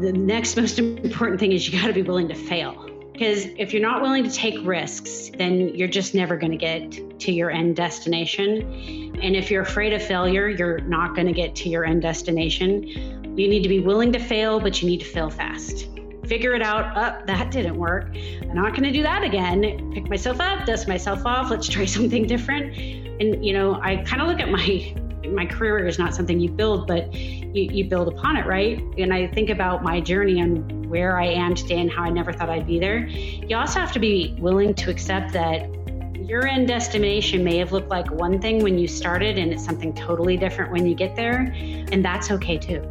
the next most important thing is you got to be willing to fail. Because if you're not willing to take risks, then you're just never going to get to your end destination. And if you're afraid of failure, you're not going to get to your end destination. You need to be willing to fail, but you need to fail fast. Figure it out. Up, oh, that didn't work. I'm not going to do that again. Pick myself up, dust myself off. Let's try something different. And you know, I kind of look at my my career is not something you build, but you, you build upon it, right? And I think about my journey and where I am today and how I never thought I'd be there. You also have to be willing to accept that your end destination may have looked like one thing when you started and it's something totally different when you get there. And that's okay too.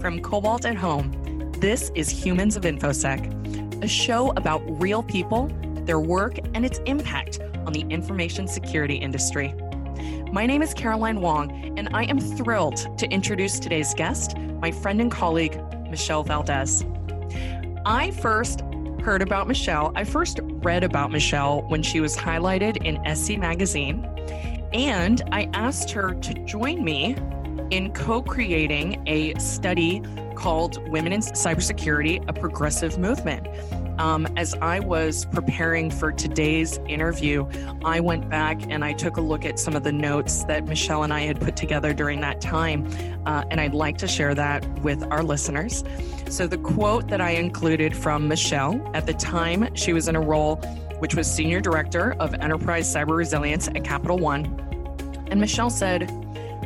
From Cobalt at Home, this is Humans of InfoSec, a show about real people, their work, and its impact on the information security industry. My name is Caroline Wong, and I am thrilled to introduce today's guest, my friend and colleague, Michelle Valdez. I first heard about Michelle, I first read about Michelle when she was highlighted in SC Magazine, and I asked her to join me in co creating a study called Women in Cybersecurity, a Progressive Movement. Um, as I was preparing for today's interview, I went back and I took a look at some of the notes that Michelle and I had put together during that time, uh, and I'd like to share that with our listeners. So, the quote that I included from Michelle at the time she was in a role which was Senior Director of Enterprise Cyber Resilience at Capital One. And Michelle said,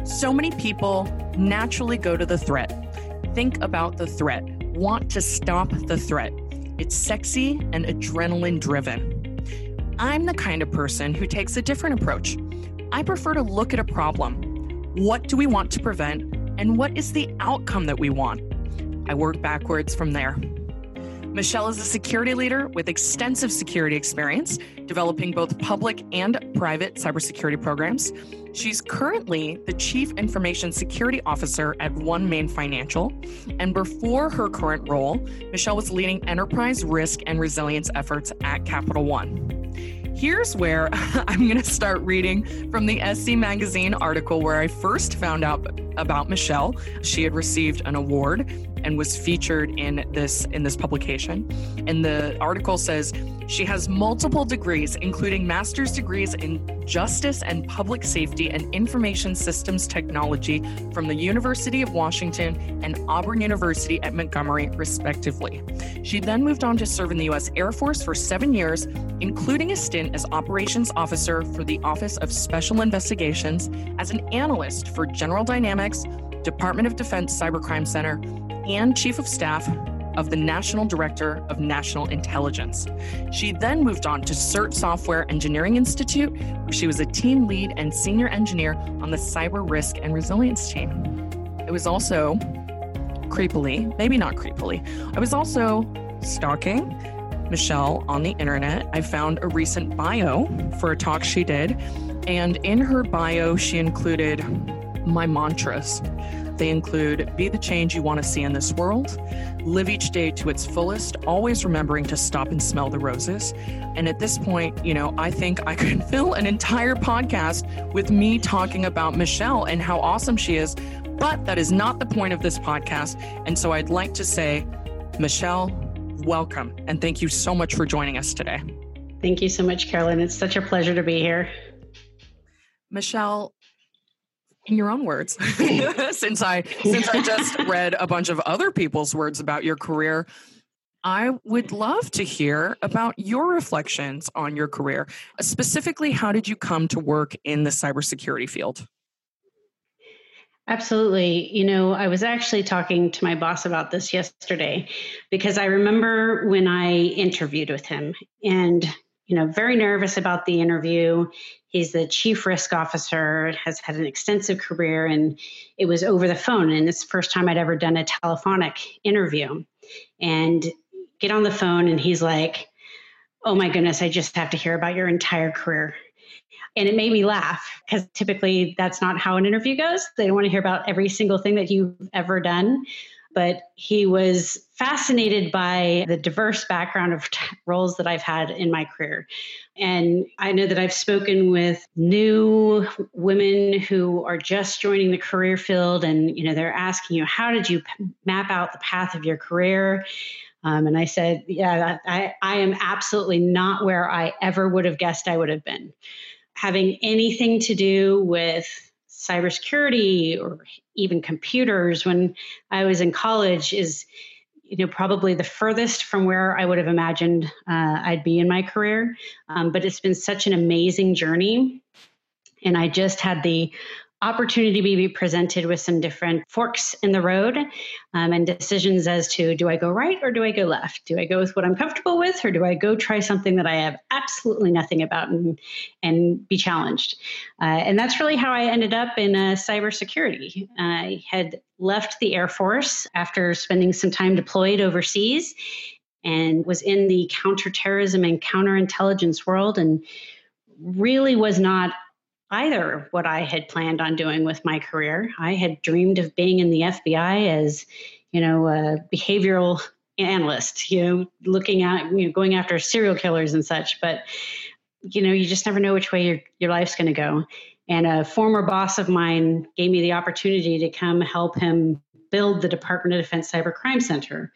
So many people naturally go to the threat, think about the threat, want to stop the threat. It's sexy and adrenaline driven. I'm the kind of person who takes a different approach. I prefer to look at a problem. What do we want to prevent? And what is the outcome that we want? I work backwards from there. Michelle is a security leader with extensive security experience, developing both public and private cybersecurity programs. She's currently the Chief Information Security Officer at OneMain Financial. And before her current role, Michelle was leading enterprise risk and resilience efforts at Capital One. Here's where I'm going to start reading from the SC Magazine article where I first found out about Michelle. She had received an award and was featured in this in this publication. And the article says she has multiple degrees, including master's degrees in justice and public safety and information systems technology from the University of Washington and Auburn University at Montgomery, respectively. She then moved on to serve in the U.S. Air Force for seven years, including a stint as operations officer for the Office of Special Investigations, as an analyst for General Dynamics, Department of Defense Cybercrime Center, and Chief of Staff of the National Director of National Intelligence. She then moved on to CERT Software Engineering Institute, where she was a team lead and senior engineer on the cyber risk and resilience team. I was also creepily, maybe not creepily, I was also stalking Michelle on the internet. I found a recent bio for a talk she did, and in her bio, she included my mantras. They include be the change you want to see in this world, live each day to its fullest, always remembering to stop and smell the roses. And at this point, you know, I think I could fill an entire podcast with me talking about Michelle and how awesome she is. But that is not the point of this podcast. And so I'd like to say, Michelle, welcome. And thank you so much for joining us today. Thank you so much, Carolyn. It's such a pleasure to be here. Michelle, in your own words since i since i just read a bunch of other people's words about your career i would love to hear about your reflections on your career specifically how did you come to work in the cybersecurity field Absolutely. You know, I was actually talking to my boss about this yesterday because I remember when I interviewed with him and you know, very nervous about the interview. He's the chief risk officer, has had an extensive career, and it was over the phone. And it's the first time I'd ever done a telephonic interview. And get on the phone, and he's like, Oh my goodness, I just have to hear about your entire career. And it made me laugh because typically that's not how an interview goes. They don't want to hear about every single thing that you've ever done. But he was fascinated by the diverse background of roles that I've had in my career. And I know that I've spoken with new women who are just joining the career field and you know they're asking you how did you map out the path of your career? Um, and I said, yeah, I, I am absolutely not where I ever would have guessed I would have been. Having anything to do with cybersecurity or even computers when I was in college is you know probably the furthest from where I would have imagined uh, I'd be in my career. Um, but it's been such an amazing journey, and I just had the opportunity to be presented with some different forks in the road um, and decisions as to do I go right or do I go left? Do I go with what I'm comfortable with or do I go try something that I have absolutely nothing about and, and be challenged? Uh, and that's really how I ended up in uh, cybersecurity. I had left the Air Force after spending some time deployed overseas and was in the counterterrorism and counterintelligence world and really was not either what I had planned on doing with my career. I had dreamed of being in the FBI as, you know, a behavioral analyst, you know, looking at, you know, going after serial killers and such. But, you know, you just never know which way your, your life's going to go. And a former boss of mine gave me the opportunity to come help him build the Department of Defense Cyber Crime Center.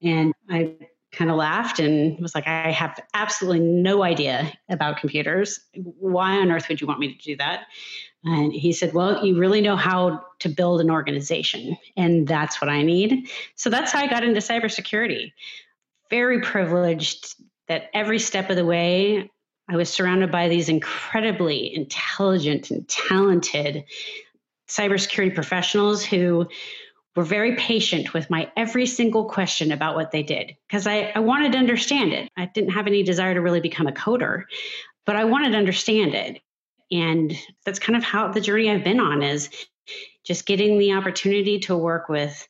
And I kind of laughed and was like, I have absolutely no idea about computers. Why on earth would you want me to do that? And he said, Well, you really know how to build an organization, and that's what I need. So that's how I got into cybersecurity. Very privileged that every step of the way, I was surrounded by these incredibly intelligent and talented cybersecurity professionals who were very patient with my every single question about what they did because I, I wanted to understand it. I didn't have any desire to really become a coder, but I wanted to understand it. And that's kind of how the journey I've been on is just getting the opportunity to work with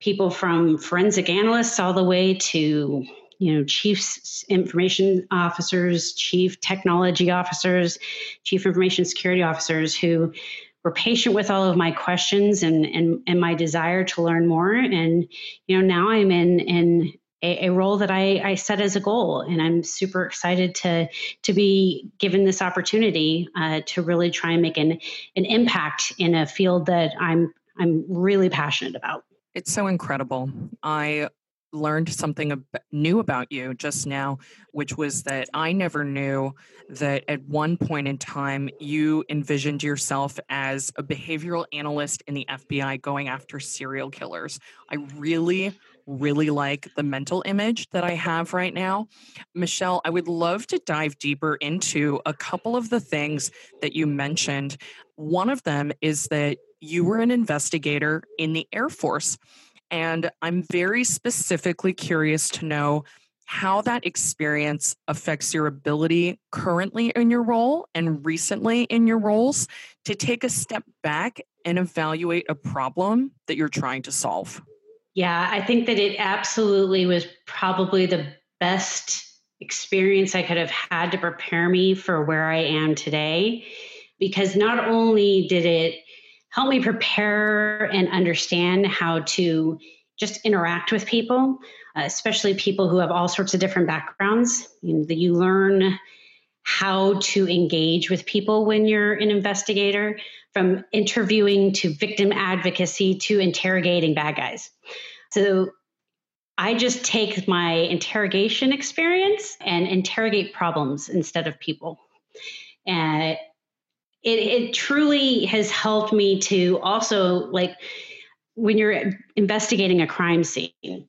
people from forensic analysts all the way to you know chief information officers chief technology officers chief information security officers who were patient with all of my questions and and, and my desire to learn more. And you know, now I'm in in a, a, role that I, I set as a goal, and I'm super excited to to be given this opportunity uh, to really try and make an an impact in a field that I'm I'm really passionate about. It's so incredible. I learned something new about you just now, which was that I never knew that at one point in time you envisioned yourself as a behavioral analyst in the FBI going after serial killers. I really, really like the mental image that I have right now. Michelle, I would love to dive deeper into a couple of the things that you mentioned. One of them is that you were an investigator in the Air Force. And I'm very specifically curious to know how that experience affects your ability currently in your role and recently in your roles to take a step back and evaluate a problem that you're trying to solve. Yeah, I think that it absolutely was probably the best experience I could have had to prepare me for where I am today. Because not only did it help me prepare and understand how to just interact with people, uh, especially people who have all sorts of different backgrounds. You, know, you learn how to engage with people when you're an investigator, from interviewing to victim advocacy to interrogating bad guys. So I just take my interrogation experience and interrogate problems instead of people. And it, it truly has helped me to also like when you're investigating a crime scene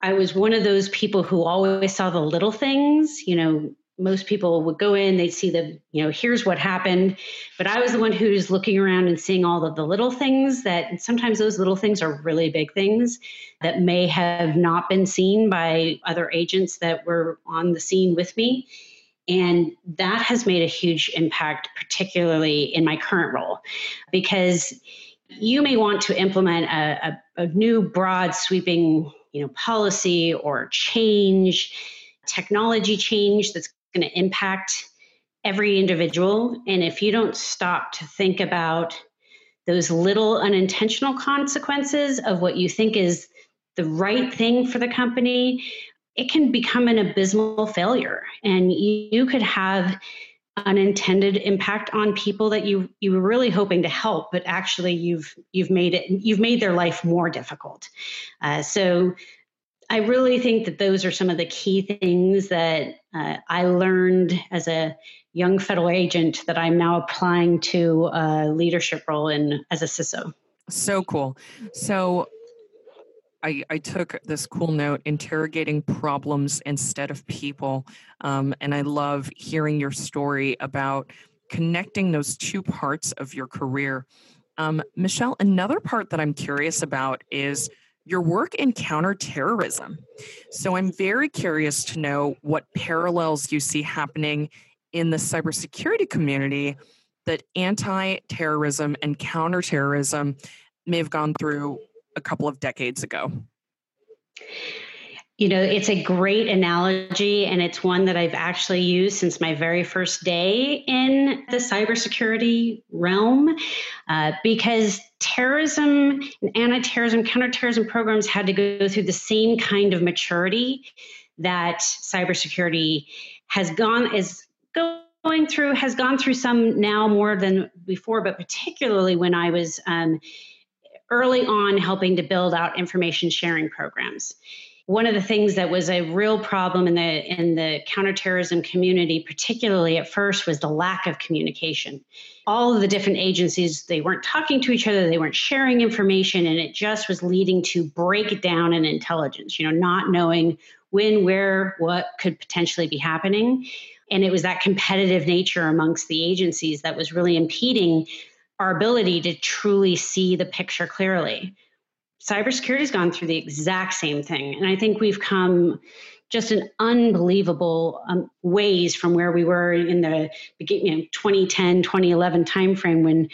i was one of those people who always saw the little things you know most people would go in they'd see the you know here's what happened but i was the one who's looking around and seeing all of the little things that sometimes those little things are really big things that may have not been seen by other agents that were on the scene with me and that has made a huge impact, particularly in my current role, because you may want to implement a, a, a new broad sweeping you know, policy or change, technology change that's going to impact every individual. And if you don't stop to think about those little unintentional consequences of what you think is the right thing for the company, it can become an abysmal failure. And you, you could have an unintended impact on people that you you were really hoping to help but actually you've you've made it you've made their life more difficult. Uh, so i really think that those are some of the key things that uh, i learned as a young federal agent that i'm now applying to a leadership role in as a ciso so cool. So I, I, took this cool note interrogating problems instead of people. Um, and I love hearing your story about connecting those two parts of your career. Um, Michelle, another part that I'm curious about is your work in counterterrorism. So I'm very curious to know what parallels you see happening in the cybersecurity community that anti terrorism and counterterrorism may have gone through a couple of decades ago? You know, it's a great analogy, and it's one that I've actually used since my very first day in the cybersecurity realm uh, because terrorism and anti terrorism, counterterrorism programs had to go through the same kind of maturity that cybersecurity has gone, is going through, has gone through some now more than before, but particularly when I was. Um, early on helping to build out information sharing programs. One of the things that was a real problem in the in the counterterrorism community, particularly at first, was the lack of communication. All of the different agencies, they weren't talking to each other, they weren't sharing information, and it just was leading to breakdown in intelligence, you know, not knowing when, where, what could potentially be happening. And it was that competitive nature amongst the agencies that was really impeding our ability to truly see the picture clearly. Cybersecurity has gone through the exact same thing. And I think we've come just an unbelievable um, ways from where we were in the beginning, you know, 2010, 2011 timeframe when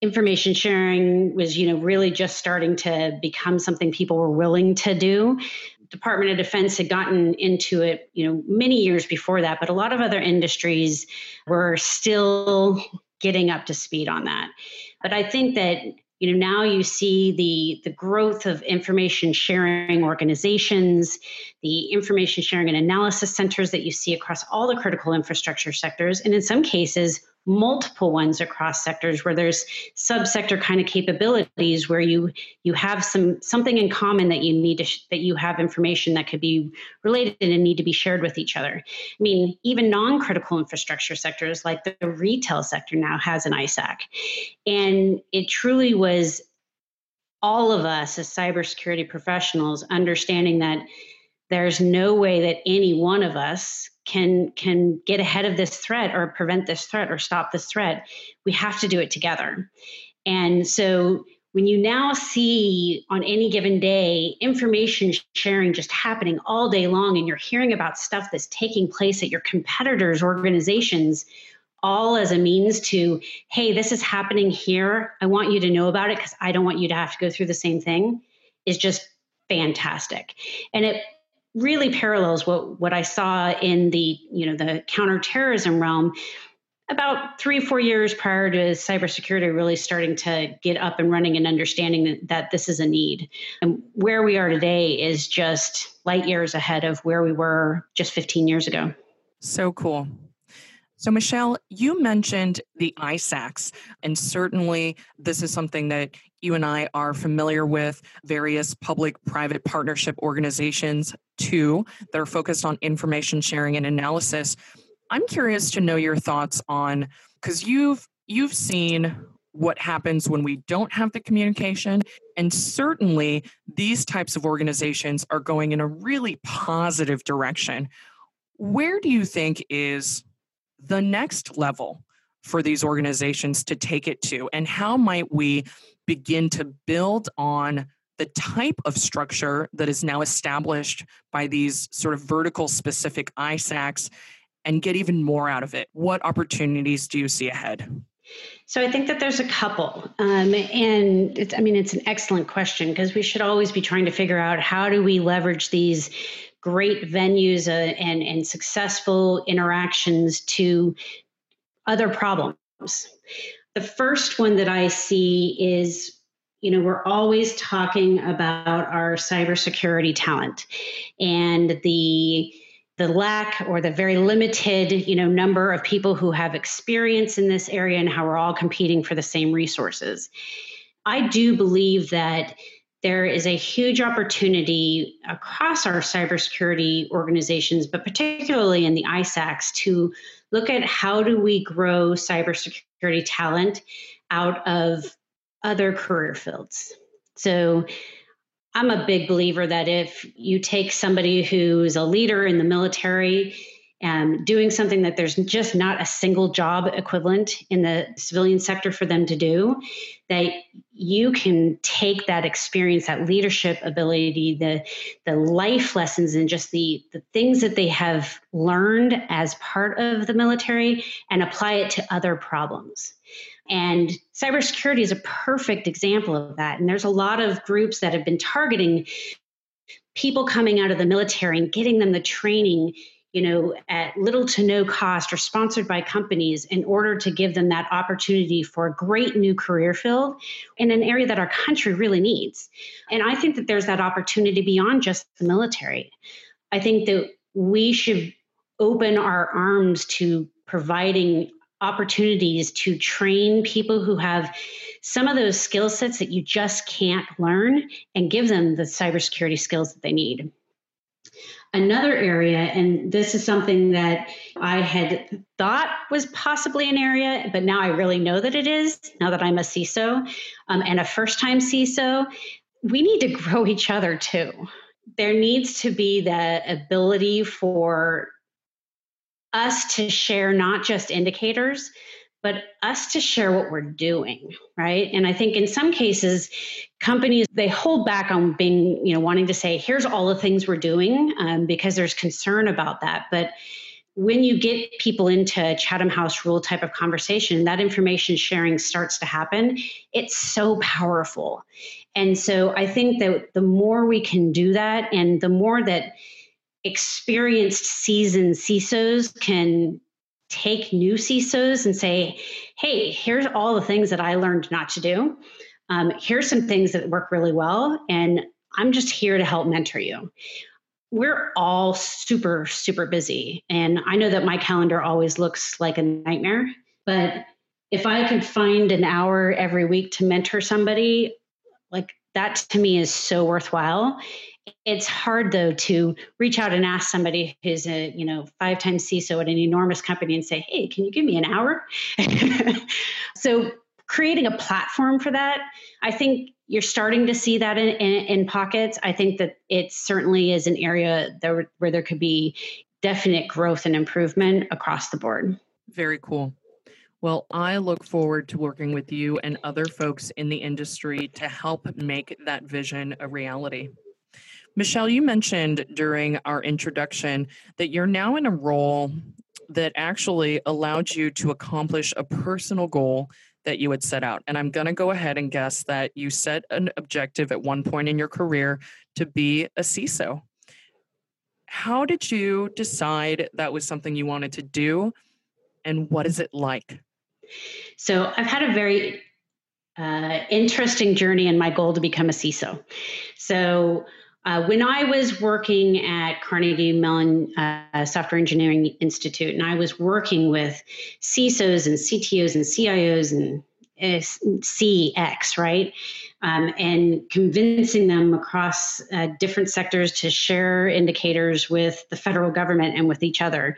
information sharing was, you know, really just starting to become something people were willing to do. Department of Defense had gotten into it, you know, many years before that, but a lot of other industries were still getting up to speed on that. But I think that you know now you see the the growth of information sharing organizations the information sharing and analysis centers that you see across all the critical infrastructure sectors and in some cases multiple ones across sectors where there's subsector kind of capabilities where you you have some something in common that you need to sh- that you have information that could be related and need to be shared with each other. I mean even non-critical infrastructure sectors like the retail sector now has an ISAC and it truly was all of us as cybersecurity professionals understanding that there's no way that any one of us can can get ahead of this threat or prevent this threat or stop this threat we have to do it together. And so when you now see on any given day information sharing just happening all day long and you're hearing about stuff that's taking place at your competitors organizations all as a means to hey this is happening here. I want you to know about it because i don't want you to have to go through the same thing is just fantastic. And it really parallels what what I saw in the you know the counterterrorism realm about three four years prior to cybersecurity really starting to get up and running and understanding that, that this is a need. And where we are today is just light years ahead of where we were just 15 years ago. So cool. So, Michelle, you mentioned the ISACs, and certainly this is something that you and I are familiar with various public private partnership organizations too that are focused on information sharing and analysis. I'm curious to know your thoughts on because you've you've seen what happens when we don't have the communication and certainly these types of organizations are going in a really positive direction. Where do you think is the next level for these organizations to take it to? And how might we begin to build on the type of structure that is now established by these sort of vertical specific ISACs and get even more out of it? What opportunities do you see ahead? So I think that there's a couple, um, and I mean it's an excellent question because we should always be trying to figure out how do we leverage these great venues uh, and, and successful interactions to other problems. The first one that I see is you know, we're always talking about our cybersecurity talent and the the lack or the very limited, you know, number of people who have experience in this area and how we're all competing for the same resources. I do believe that there is a huge opportunity across our cybersecurity organizations, but particularly in the ISACs, to look at how do we grow cybersecurity talent out of other career fields. So I'm a big believer that if you take somebody who's a leader in the military and doing something that there's just not a single job equivalent in the civilian sector for them to do, that you can take that experience, that leadership ability, the the life lessons and just the the things that they have learned as part of the military and apply it to other problems. And cybersecurity is a perfect example of that. And there's a lot of groups that have been targeting people coming out of the military and getting them the training you know at little to no cost or sponsored by companies in order to give them that opportunity for a great new career field in an area that our country really needs and i think that there's that opportunity beyond just the military i think that we should open our arms to providing opportunities to train people who have some of those skill sets that you just can't learn and give them the cybersecurity skills that they need. Another area, and this is something that I had thought was possibly an area, but now I really know that it is, now that I'm a CISO um, and a first time CISO, we need to grow each other too. There needs to be the ability for us to share not just indicators, but us to share what we're doing, right? And I think in some cases, companies they hold back on being, you know, wanting to say, "Here's all the things we're doing," um, because there's concern about that. But when you get people into Chatham House rule type of conversation, that information sharing starts to happen. It's so powerful, and so I think that the more we can do that, and the more that experienced seasoned CISOs can take new CISOs and say, hey, here's all the things that I learned not to do. Um, here's some things that work really well. And I'm just here to help mentor you. We're all super, super busy. And I know that my calendar always looks like a nightmare. But if I could find an hour every week to mentor somebody, like that to me is so worthwhile it's hard though to reach out and ask somebody who's a you know five times CISO at an enormous company and say, "Hey, can you give me an hour?" so creating a platform for that, I think you're starting to see that in, in, in pockets. I think that it certainly is an area where there could be definite growth and improvement across the board. Very cool. Well, I look forward to working with you and other folks in the industry to help make that vision a reality. Michelle, you mentioned during our introduction that you're now in a role that actually allowed you to accomplish a personal goal that you had set out. And I'm going to go ahead and guess that you set an objective at one point in your career to be a CISO. How did you decide that was something you wanted to do? And what is it like? So, I've had a very uh, interesting journey in my goal to become a CISO. So, uh, when I was working at Carnegie Mellon uh, Software Engineering Institute, and I was working with CISOs and CTOs and CIOs and CX, right? Um, and convincing them across uh, different sectors to share indicators with the federal government and with each other.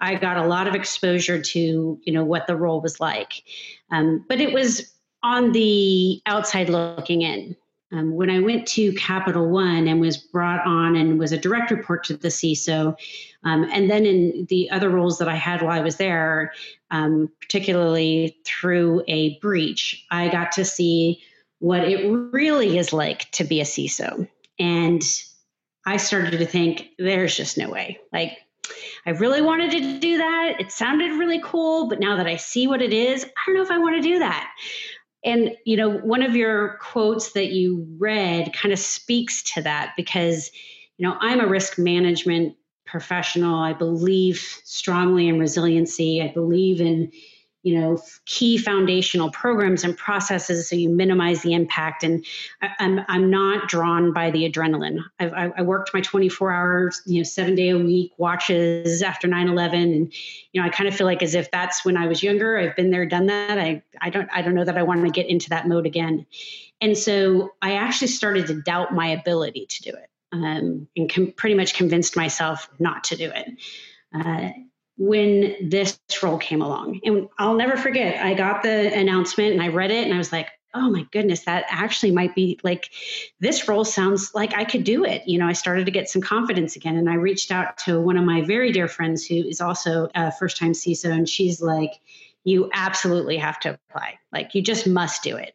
I got a lot of exposure to, you know, what the role was like, um, but it was on the outside looking in. Um, when I went to Capital One and was brought on and was a direct report to the CISO, um, and then in the other roles that I had while I was there, um, particularly through a breach, I got to see what it really is like to be a CISO. And I started to think, there's just no way. Like, I really wanted to do that. It sounded really cool, but now that I see what it is, I don't know if I want to do that. And, you know, one of your quotes that you read kind of speaks to that because, you know, I'm a risk management professional. I believe strongly in resiliency. I believe in, you know key foundational programs and processes so you minimize the impact. And I, am I'm, I'm not drawn by the adrenaline. I've, i worked my 24 hours you know seven day a week watches after 9-11 and you know i kind of feel like as if that's when i was younger i've been there done that. I, I don't i don't know that i want to get into that mode again. And so i actually started to doubt my ability to do it um, and com- pretty much convinced myself not to do it. Uh, when this role came along. And I'll never forget, I got the announcement and I read it and I was like, oh my goodness, that actually might be like this role sounds like I could do it. You know, I started to get some confidence again. And I reached out to one of my very dear friends who is also a first time CISO, and she's like, you absolutely have to apply. Like, you just must do it.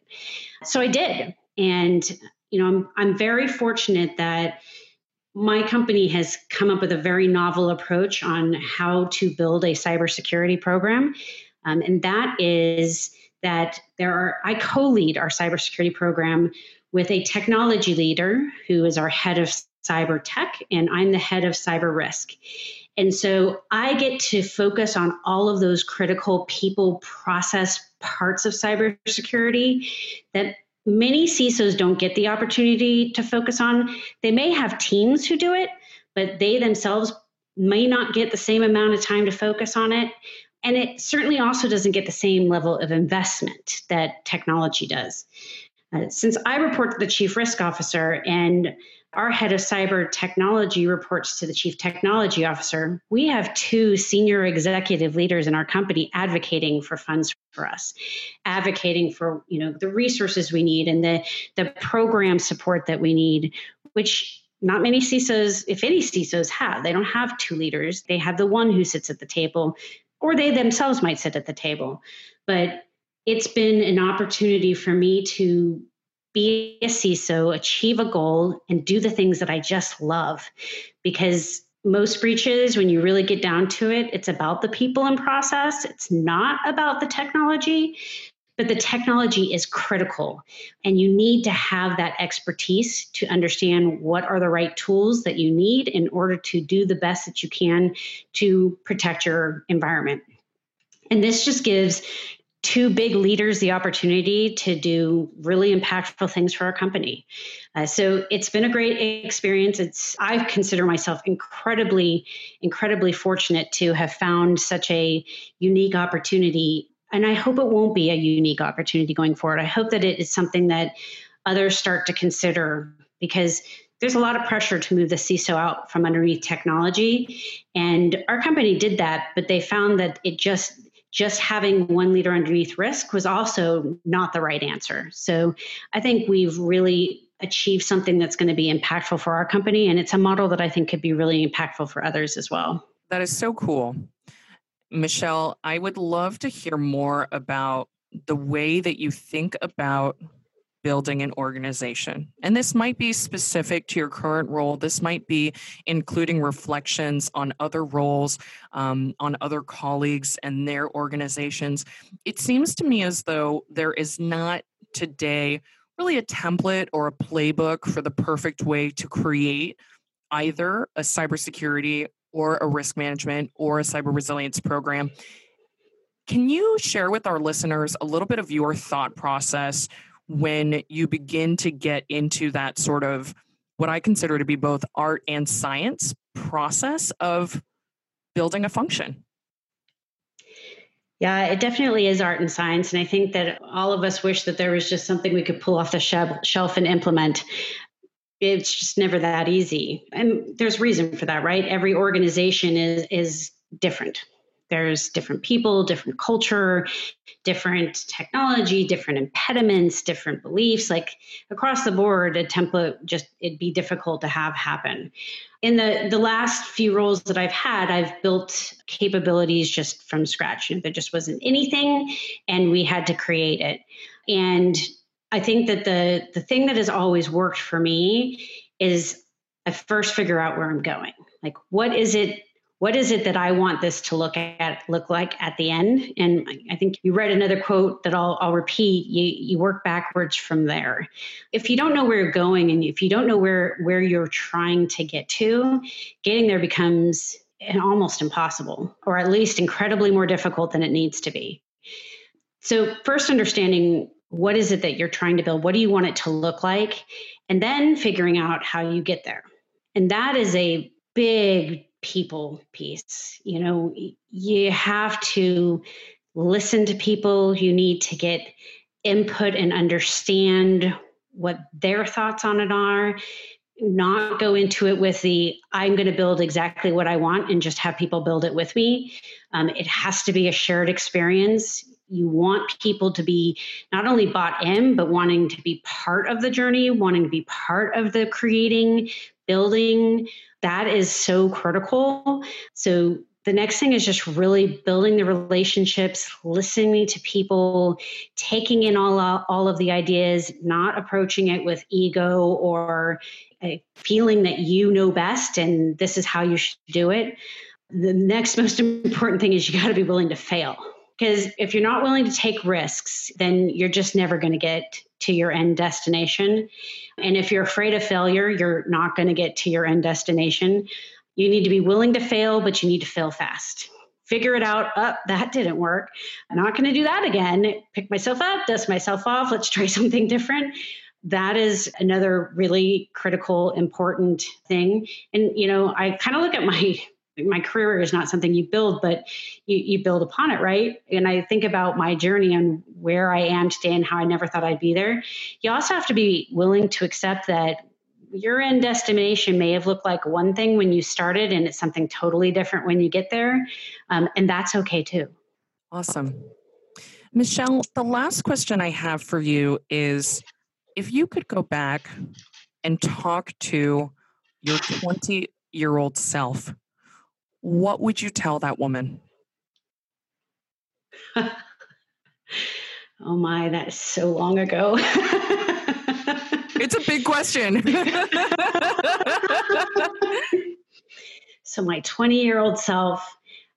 So I did. And, you know, I'm, I'm very fortunate that my company has come up with a very novel approach on how to build a cybersecurity program. Um, and that is that there are, I co lead our cybersecurity program with a technology leader who is our head of cyber tech, and I'm the head of cyber risk. And so I get to focus on all of those critical people process parts of cybersecurity that many CISOs don't get the opportunity to focus on. They may have teams who do it, but they themselves may not get the same amount of time to focus on it. And it certainly also doesn't get the same level of investment that technology does. Uh, since I report to the chief risk officer and our head of cyber technology reports to the chief technology officer. We have two senior executive leaders in our company advocating for funds for us, advocating for you know the resources we need and the the program support that we need, which not many CISOs, if any CISOs have. They don't have two leaders. They have the one who sits at the table, or they themselves might sit at the table. But it's been an opportunity for me to be a CISO, achieve a goal, and do the things that I just love. Because most breaches, when you really get down to it, it's about the people and process. It's not about the technology, but the technology is critical. And you need to have that expertise to understand what are the right tools that you need in order to do the best that you can to protect your environment. And this just gives two big leaders the opportunity to do really impactful things for our company. Uh, so it's been a great experience. It's I consider myself incredibly, incredibly fortunate to have found such a unique opportunity. And I hope it won't be a unique opportunity going forward. I hope that it is something that others start to consider because there's a lot of pressure to move the CISO out from underneath technology. And our company did that, but they found that it just just having one leader underneath risk was also not the right answer. So I think we've really achieved something that's going to be impactful for our company. And it's a model that I think could be really impactful for others as well. That is so cool. Michelle, I would love to hear more about the way that you think about building an organization. And this might be specific to your current role. This might be including reflections on other roles, um, on other colleagues and their organizations. It seems to me as though there is not today really a template or a playbook for the perfect way to create either a cybersecurity or a risk management or a cyber resilience program. Can you share with our listeners a little bit of your thought process when you begin to get into that sort of what I consider to be both art and science process of building a function. Yeah, it definitely is art and science. And I think that all of us wish that there was just something we could pull off the shelf and implement. It's just never that easy. And there's reason for that, right? Every organization is is different there's different people, different culture, different technology, different impediments, different beliefs. Like across the board, a template just it'd be difficult to have happen. In the the last few roles that I've had, I've built capabilities just from scratch. You know, there just wasn't anything, and we had to create it. And I think that the the thing that has always worked for me is I first figure out where I'm going. Like, what is it what is it that I want this to look at look like at the end? And I think you read another quote that I'll, I'll repeat. You, you work backwards from there. If you don't know where you're going and if you don't know where where you're trying to get to, getting there becomes almost impossible, or at least incredibly more difficult than it needs to be. So, first, understanding what is it that you're trying to build? What do you want it to look like? And then figuring out how you get there. And that is a big people piece. You know, you have to listen to people, you need to get input and understand what their thoughts on it are. Not go into it with the i'm going to build exactly what i want and just have people build it with me. Um, it has to be a shared experience. You want people to be not only bought in but wanting to be part of the journey wanting to be part of the creating building that is so critical. So the next thing is just really building the relationships listening to people taking in all all of the ideas not approaching it with ego or feeling that you know best and this is how you should do it. The next most important thing is you got to be willing to fail. Because if you're not willing to take risks then you're just never going to get to your end destination and if you're afraid of failure you're not going to get to your end destination you need to be willing to fail, but you need to fail fast. Figure it out. Up, oh, that didn't work. I'm not going to do that again. Pick myself up, dust myself off. Let's try something different. That is another really critical, important thing. And you know, I kind of look at my my career is not something you build, but you, you build upon it, right? And I think about my journey and where I am today and how I never thought I'd be there. You also have to be willing to accept that your end destination may have looked like one thing when you started and it's something totally different when you get there. Um, and that's okay too. Awesome. Michelle, the last question I have for you is if you could go back and talk to your 20 year old self, what would you tell that woman? oh my, that's so long ago. It's a big question. so, my 20 year old self,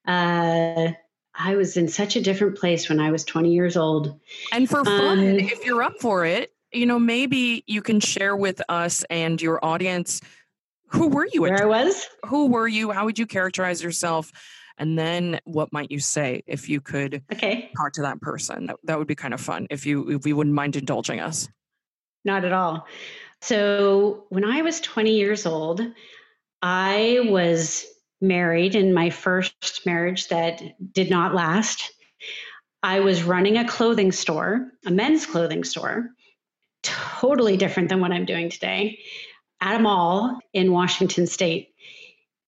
uh, I was in such a different place when I was 20 years old. And for fun, um, if you're up for it, you know, maybe you can share with us and your audience who were you? Where I was? Who were you? How would you characterize yourself? And then what might you say if you could okay. talk to that person? That, that would be kind of fun if you if you wouldn't mind indulging us not at all. So when I was 20 years old, I was married in my first marriage that did not last. I was running a clothing store, a men's clothing store, totally different than what I'm doing today, at a mall in Washington state.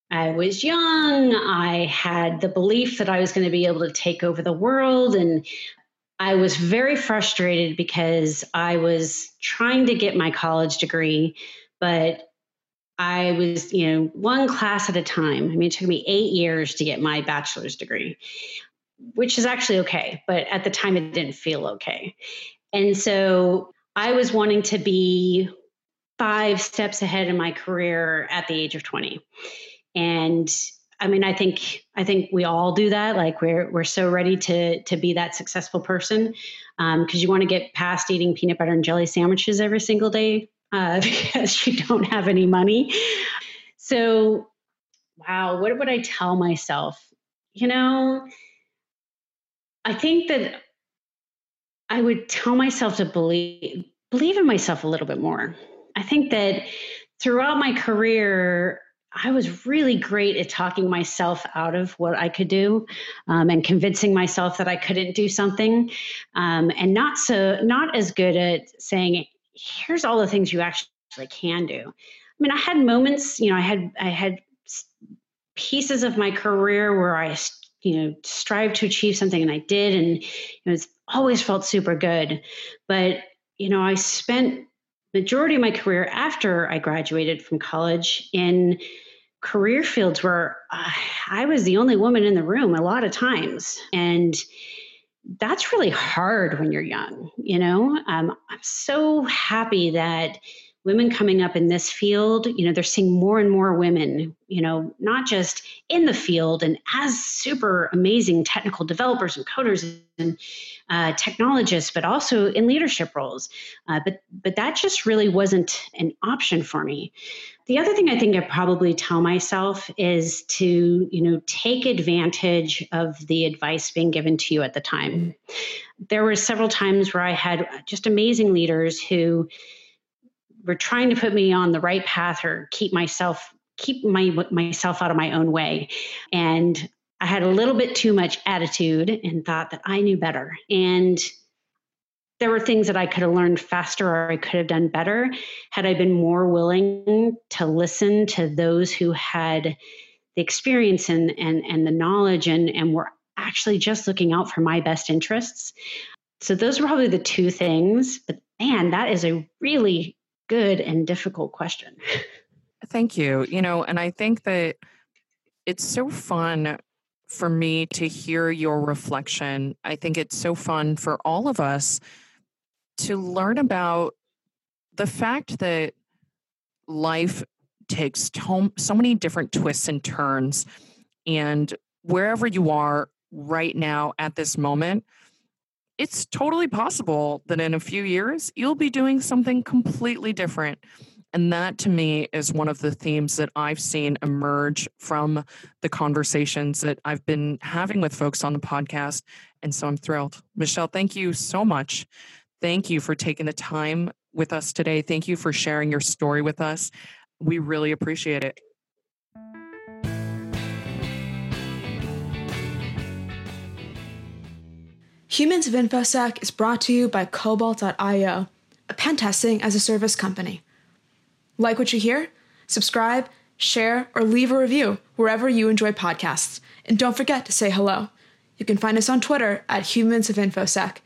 I was young. I had the belief that I was going to be able to take over the world and I was very frustrated because I was trying to get my college degree, but I was, you know, one class at a time. I mean, it took me eight years to get my bachelor's degree, which is actually okay. But at the time, it didn't feel okay. And so I was wanting to be five steps ahead in my career at the age of 20. And I mean, I think I think we all do that. Like we're we're so ready to to be that successful person because um, you want to get past eating peanut butter and jelly sandwiches every single day uh, because you don't have any money. So, wow, what would I tell myself? You know, I think that I would tell myself to believe believe in myself a little bit more. I think that throughout my career, I was really great at talking myself out of what I could do um, and convincing myself that I couldn't do something, um, and not so not as good at saying, "Here's all the things you actually can do." I mean, I had moments, you know, I had I had pieces of my career where I, you know, strived to achieve something, and I did, and it was always felt super good. But you know, I spent majority of my career after I graduated from college in career fields where uh, I was the only woman in the room a lot of times. And that's really hard when you're young, you know? Um, I'm so happy that women coming up in this field, you know, they're seeing more and more women, you know, not just in the field and as super amazing technical developers and coders and uh, technologists, but also in leadership roles. Uh, but but that just really wasn't an option for me. The other thing I think I probably tell myself is to, you know, take advantage of the advice being given to you at the time. There were several times where I had just amazing leaders who were trying to put me on the right path or keep myself keep my myself out of my own way. And i had a little bit too much attitude and thought that i knew better. And there were things that i could have learned faster or i could have done better had i been more willing to listen to those who had the experience and and, and the knowledge and and were actually just looking out for my best interests. So those were probably the two things but man that is a really good and difficult question. Thank you. You know, and I think that it's so fun for me to hear your reflection. I think it's so fun for all of us to learn about the fact that life takes so many different twists and turns. And wherever you are right now at this moment, it's totally possible that in a few years you'll be doing something completely different. And that to me is one of the themes that I've seen emerge from the conversations that I've been having with folks on the podcast. And so I'm thrilled. Michelle, thank you so much. Thank you for taking the time with us today. Thank you for sharing your story with us. We really appreciate it. Humans of InfoSec is brought to you by Cobalt.io, a pen testing as a service company. Like what you hear? Subscribe, share, or leave a review wherever you enjoy podcasts. And don't forget to say hello. You can find us on Twitter at Humans of InfoSec.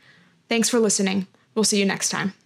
Thanks for listening. We'll see you next time.